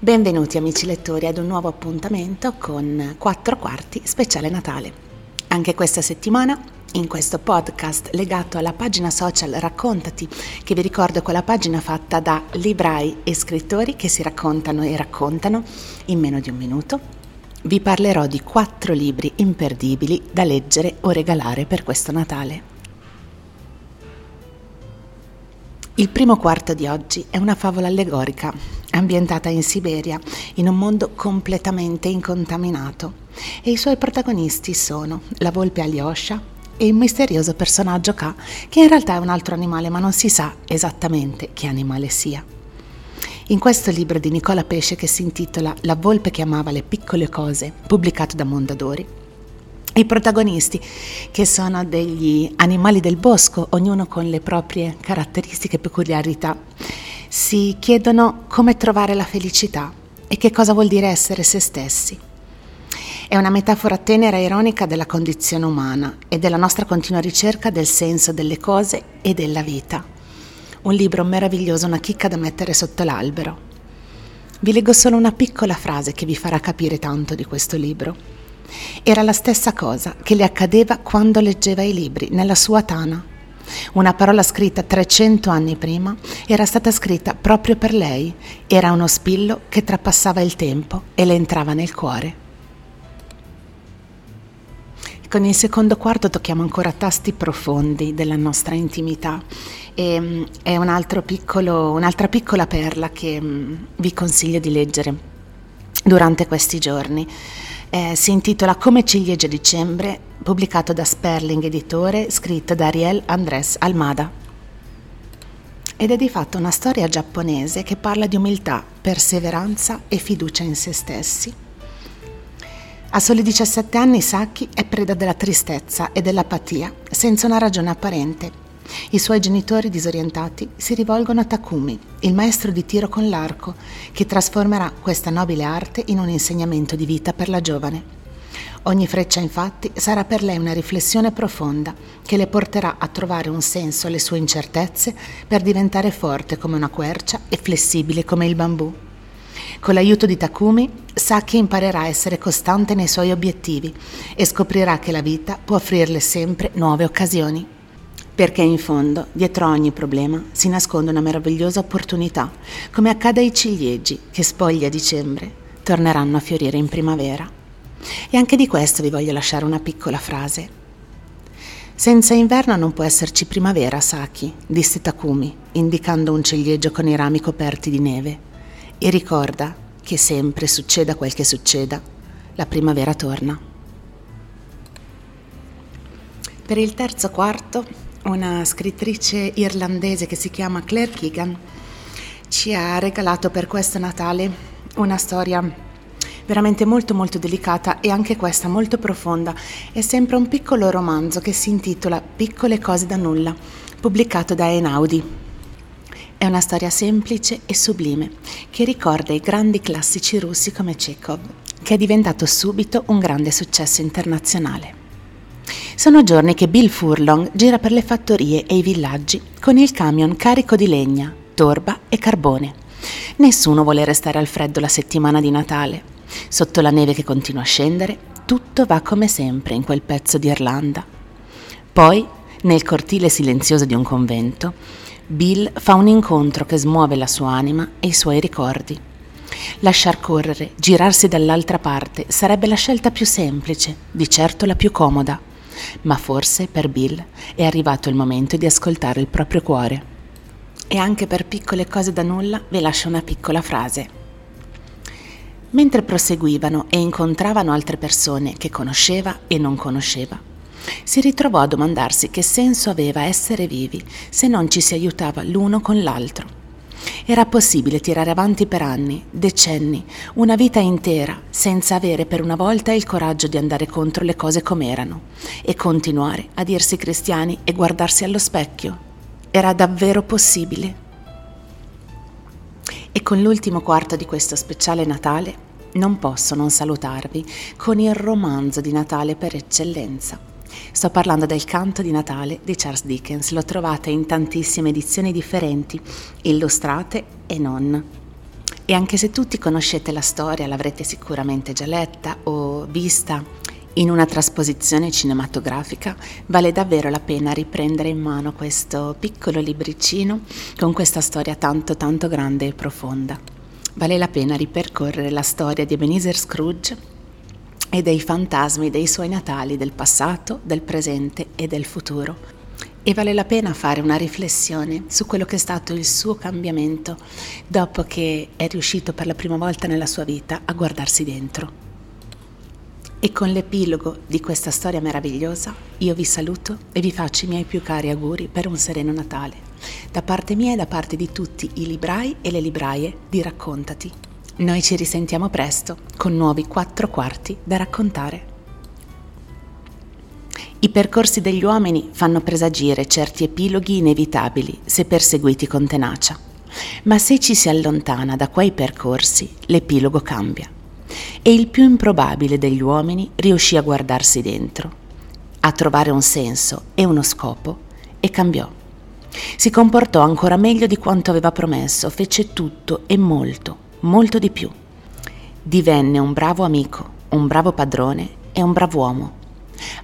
Benvenuti amici lettori ad un nuovo appuntamento con 4 quarti speciale Natale. Anche questa settimana in questo podcast legato alla pagina social Raccontati, che vi ricordo è quella pagina fatta da librai e scrittori che si raccontano e raccontano in meno di un minuto, vi parlerò di quattro libri imperdibili da leggere o regalare per questo Natale. Il primo quarto di oggi è una favola allegorica, ambientata in Siberia, in un mondo completamente incontaminato, e i suoi protagonisti sono la volpe Alyosha e il misterioso personaggio K, che in realtà è un altro animale, ma non si sa esattamente che animale sia. In questo libro di Nicola Pesce che si intitola La volpe che amava le piccole cose, pubblicato da Mondadori, i protagonisti, che sono degli animali del bosco, ognuno con le proprie caratteristiche e peculiarità, si chiedono come trovare la felicità e che cosa vuol dire essere se stessi. È una metafora tenera e ironica della condizione umana e della nostra continua ricerca del senso delle cose e della vita. Un libro meraviglioso, una chicca da mettere sotto l'albero. Vi leggo solo una piccola frase che vi farà capire tanto di questo libro. Era la stessa cosa che le accadeva quando leggeva i libri nella sua tana. Una parola scritta 300 anni prima era stata scritta proprio per lei. Era uno spillo che trapassava il tempo e le entrava nel cuore. Con il secondo quarto tocchiamo ancora tasti profondi della nostra intimità e mm, è un piccolo, un'altra piccola perla che mm, vi consiglio di leggere durante questi giorni eh, si intitola Come ciliegia dicembre, pubblicato da Sperling Editore, scritto da Ariel Andrés Almada. Ed è di fatto una storia giapponese che parla di umiltà, perseveranza e fiducia in se stessi. A soli 17 anni Saki è preda della tristezza e dell'apatia, senza una ragione apparente i suoi genitori disorientati si rivolgono a Takumi, il maestro di tiro con l'arco, che trasformerà questa nobile arte in un insegnamento di vita per la giovane. Ogni freccia infatti sarà per lei una riflessione profonda che le porterà a trovare un senso alle sue incertezze per diventare forte come una quercia e flessibile come il bambù. Con l'aiuto di Takumi, Saki imparerà a essere costante nei suoi obiettivi e scoprirà che la vita può offrirle sempre nuove occasioni perché in fondo, dietro ogni problema, si nasconde una meravigliosa opportunità, come accade ai ciliegi che spogli a dicembre torneranno a fiorire in primavera. E anche di questo vi voglio lasciare una piccola frase. Senza inverno non può esserci primavera, Saki, disse Takumi, indicando un ciliegio con i rami coperti di neve. E ricorda che sempre succeda quel che succeda, la primavera torna. Per il terzo quarto una scrittrice irlandese che si chiama Claire Keegan ci ha regalato per questo Natale una storia veramente molto molto delicata e anche questa molto profonda. È sempre un piccolo romanzo che si intitola Piccole cose da nulla, pubblicato da Einaudi. È una storia semplice e sublime che ricorda i grandi classici russi come Chekhov, che è diventato subito un grande successo internazionale. Sono giorni che Bill Furlong gira per le fattorie e i villaggi con il camion carico di legna, torba e carbone. Nessuno vuole restare al freddo la settimana di Natale. Sotto la neve che continua a scendere, tutto va come sempre in quel pezzo di Irlanda. Poi, nel cortile silenzioso di un convento, Bill fa un incontro che smuove la sua anima e i suoi ricordi. Lasciar correre, girarsi dall'altra parte, sarebbe la scelta più semplice, di certo la più comoda ma forse per Bill è arrivato il momento di ascoltare il proprio cuore. E anche per piccole cose da nulla vi lascio una piccola frase. Mentre proseguivano e incontravano altre persone che conosceva e non conosceva, si ritrovò a domandarsi che senso aveva essere vivi se non ci si aiutava l'uno con l'altro. Era possibile tirare avanti per anni, decenni, una vita intera, senza avere per una volta il coraggio di andare contro le cose com'erano e continuare a dirsi cristiani e guardarsi allo specchio. Era davvero possibile. E con l'ultimo quarto di questo speciale Natale non posso non salutarvi con il romanzo di Natale per eccellenza Sto parlando del canto di Natale di Charles Dickens, lo trovate in tantissime edizioni differenti, illustrate e non. E anche se tutti conoscete la storia, l'avrete sicuramente già letta o vista in una trasposizione cinematografica, vale davvero la pena riprendere in mano questo piccolo libricino con questa storia tanto tanto grande e profonda. Vale la pena ripercorrere la storia di Ebenezer Scrooge e dei fantasmi dei suoi natali del passato, del presente e del futuro. E vale la pena fare una riflessione su quello che è stato il suo cambiamento dopo che è riuscito per la prima volta nella sua vita a guardarsi dentro. E con l'epilogo di questa storia meravigliosa io vi saluto e vi faccio i miei più cari auguri per un sereno Natale, da parte mia e da parte di tutti i librai e le libraie di Raccontati. Noi ci risentiamo presto con nuovi quattro quarti da raccontare. I percorsi degli uomini fanno presagire certi epiloghi inevitabili se perseguiti con tenacia, ma se ci si allontana da quei percorsi, l'epilogo cambia. E il più improbabile degli uomini riuscì a guardarsi dentro, a trovare un senso e uno scopo, e cambiò. Si comportò ancora meglio di quanto aveva promesso, fece tutto e molto, molto di più. Divenne un bravo amico, un bravo padrone e un bravo uomo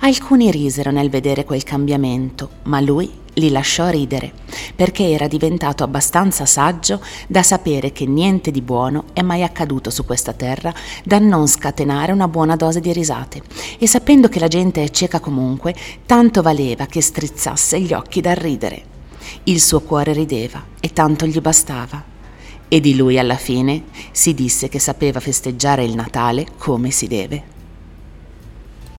Alcuni risero nel vedere quel cambiamento, ma lui li lasciò ridere, perché era diventato abbastanza saggio da sapere che niente di buono è mai accaduto su questa terra da non scatenare una buona dose di risate, e sapendo che la gente è cieca comunque, tanto valeva che strizzasse gli occhi dal ridere. Il suo cuore rideva e tanto gli bastava. E di lui alla fine si disse che sapeva festeggiare il Natale come si deve.